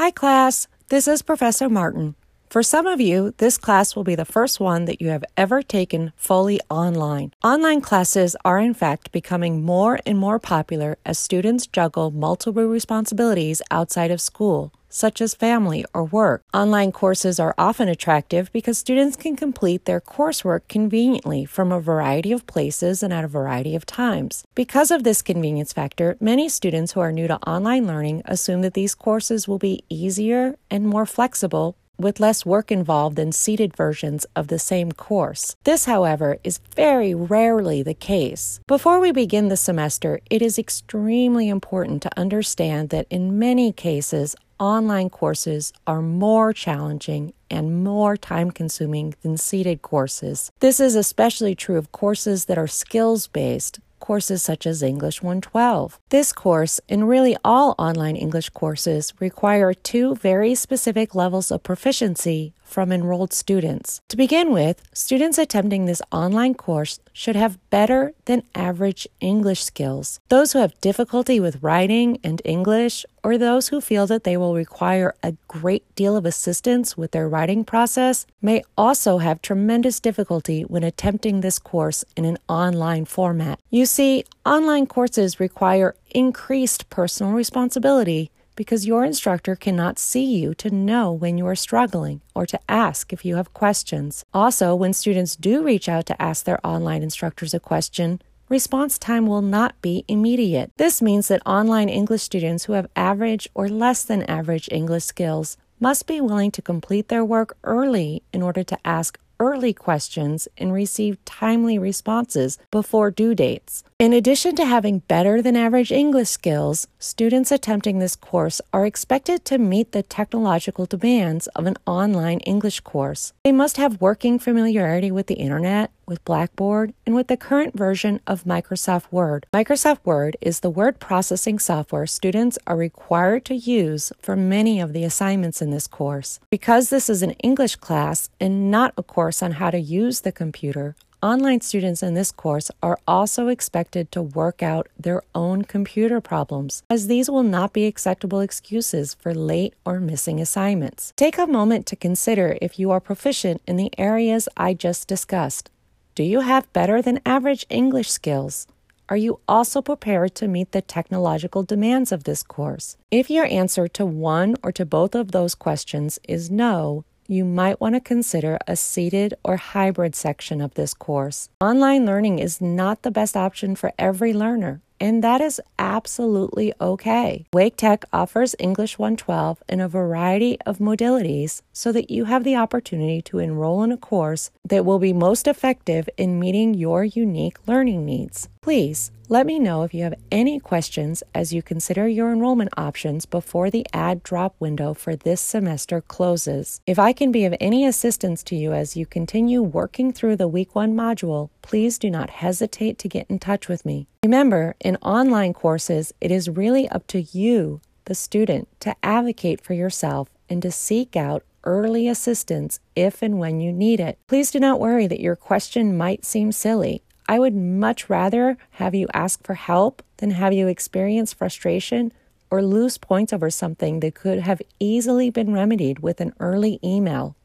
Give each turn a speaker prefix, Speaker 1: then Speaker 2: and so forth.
Speaker 1: Hi, class. This is Professor Martin. For some of you, this class will be the first one that you have ever taken fully online. Online classes are, in fact, becoming more and more popular as students juggle multiple responsibilities outside of school such as family or work. Online courses are often attractive because students can complete their coursework conveniently from a variety of places and at a variety of times. Because of this convenience factor, many students who are new to online learning assume that these courses will be easier and more flexible with less work involved than seated versions of the same course. This, however, is very rarely the case. Before we begin the semester, it is extremely important to understand that in many cases, online courses are more challenging and more time consuming than seated courses. This is especially true of courses that are skills based, courses such as English 112. This course, and really all online English courses, require two very specific levels of proficiency from enrolled students. To begin with, students attempting this online course should have better than average English skills. Those who have difficulty with writing and English, or those who feel that they will require a great deal of assistance with their writing process, may also have tremendous difficulty when attempting this course in an online format. You see, online courses require increased personal responsibility because your instructor cannot see you to know when you are struggling or to ask if you have questions. Also, when students do reach out to ask their online instructors a question, response time will not be immediate. This means that online English students who have average or less than average English skills must be willing to complete their work early in order to ask early questions and receive timely responses before due dates. In addition to having better than average English skills, students attempting this course are expected to meet the technological demands of an online English course. They must have working familiarity with the internet, with Blackboard, and with the current version of Microsoft Word. Microsoft Word is the word processing software students are required to use for many of the assignments in this course. Because this is an English class and not a course on how to use the computer, Online students in this course are also expected to work out their own computer problems, as these will not be acceptable excuses for late or missing assignments. Take a moment to consider if you are proficient in the areas I just discussed. Do you have better than average English skills? Are you also prepared to meet the technological demands of this course? If your answer to one or to both of those questions is no, you might want to consider a seated or hybrid section of this course. Online learning is not the best option for every learner and that is absolutely okay. Wake Tech offers English 112 in a variety of modalities so that you have the opportunity to enroll in a course that will be most effective in meeting your unique learning needs. Please let me know if you have any questions as you consider your enrollment options before the add drop window for this semester closes. If I can be of any assistance to you as you continue working through the week one module, please do not hesitate to get in touch with me. Remember, in online courses, it is really up to you, the student, to advocate for yourself and to seek out early assistance if and when you need it. Please do not worry that your question might seem silly. I would much rather have you ask for help than have you experience frustration or lose points over something that could have easily been remedied with an early email.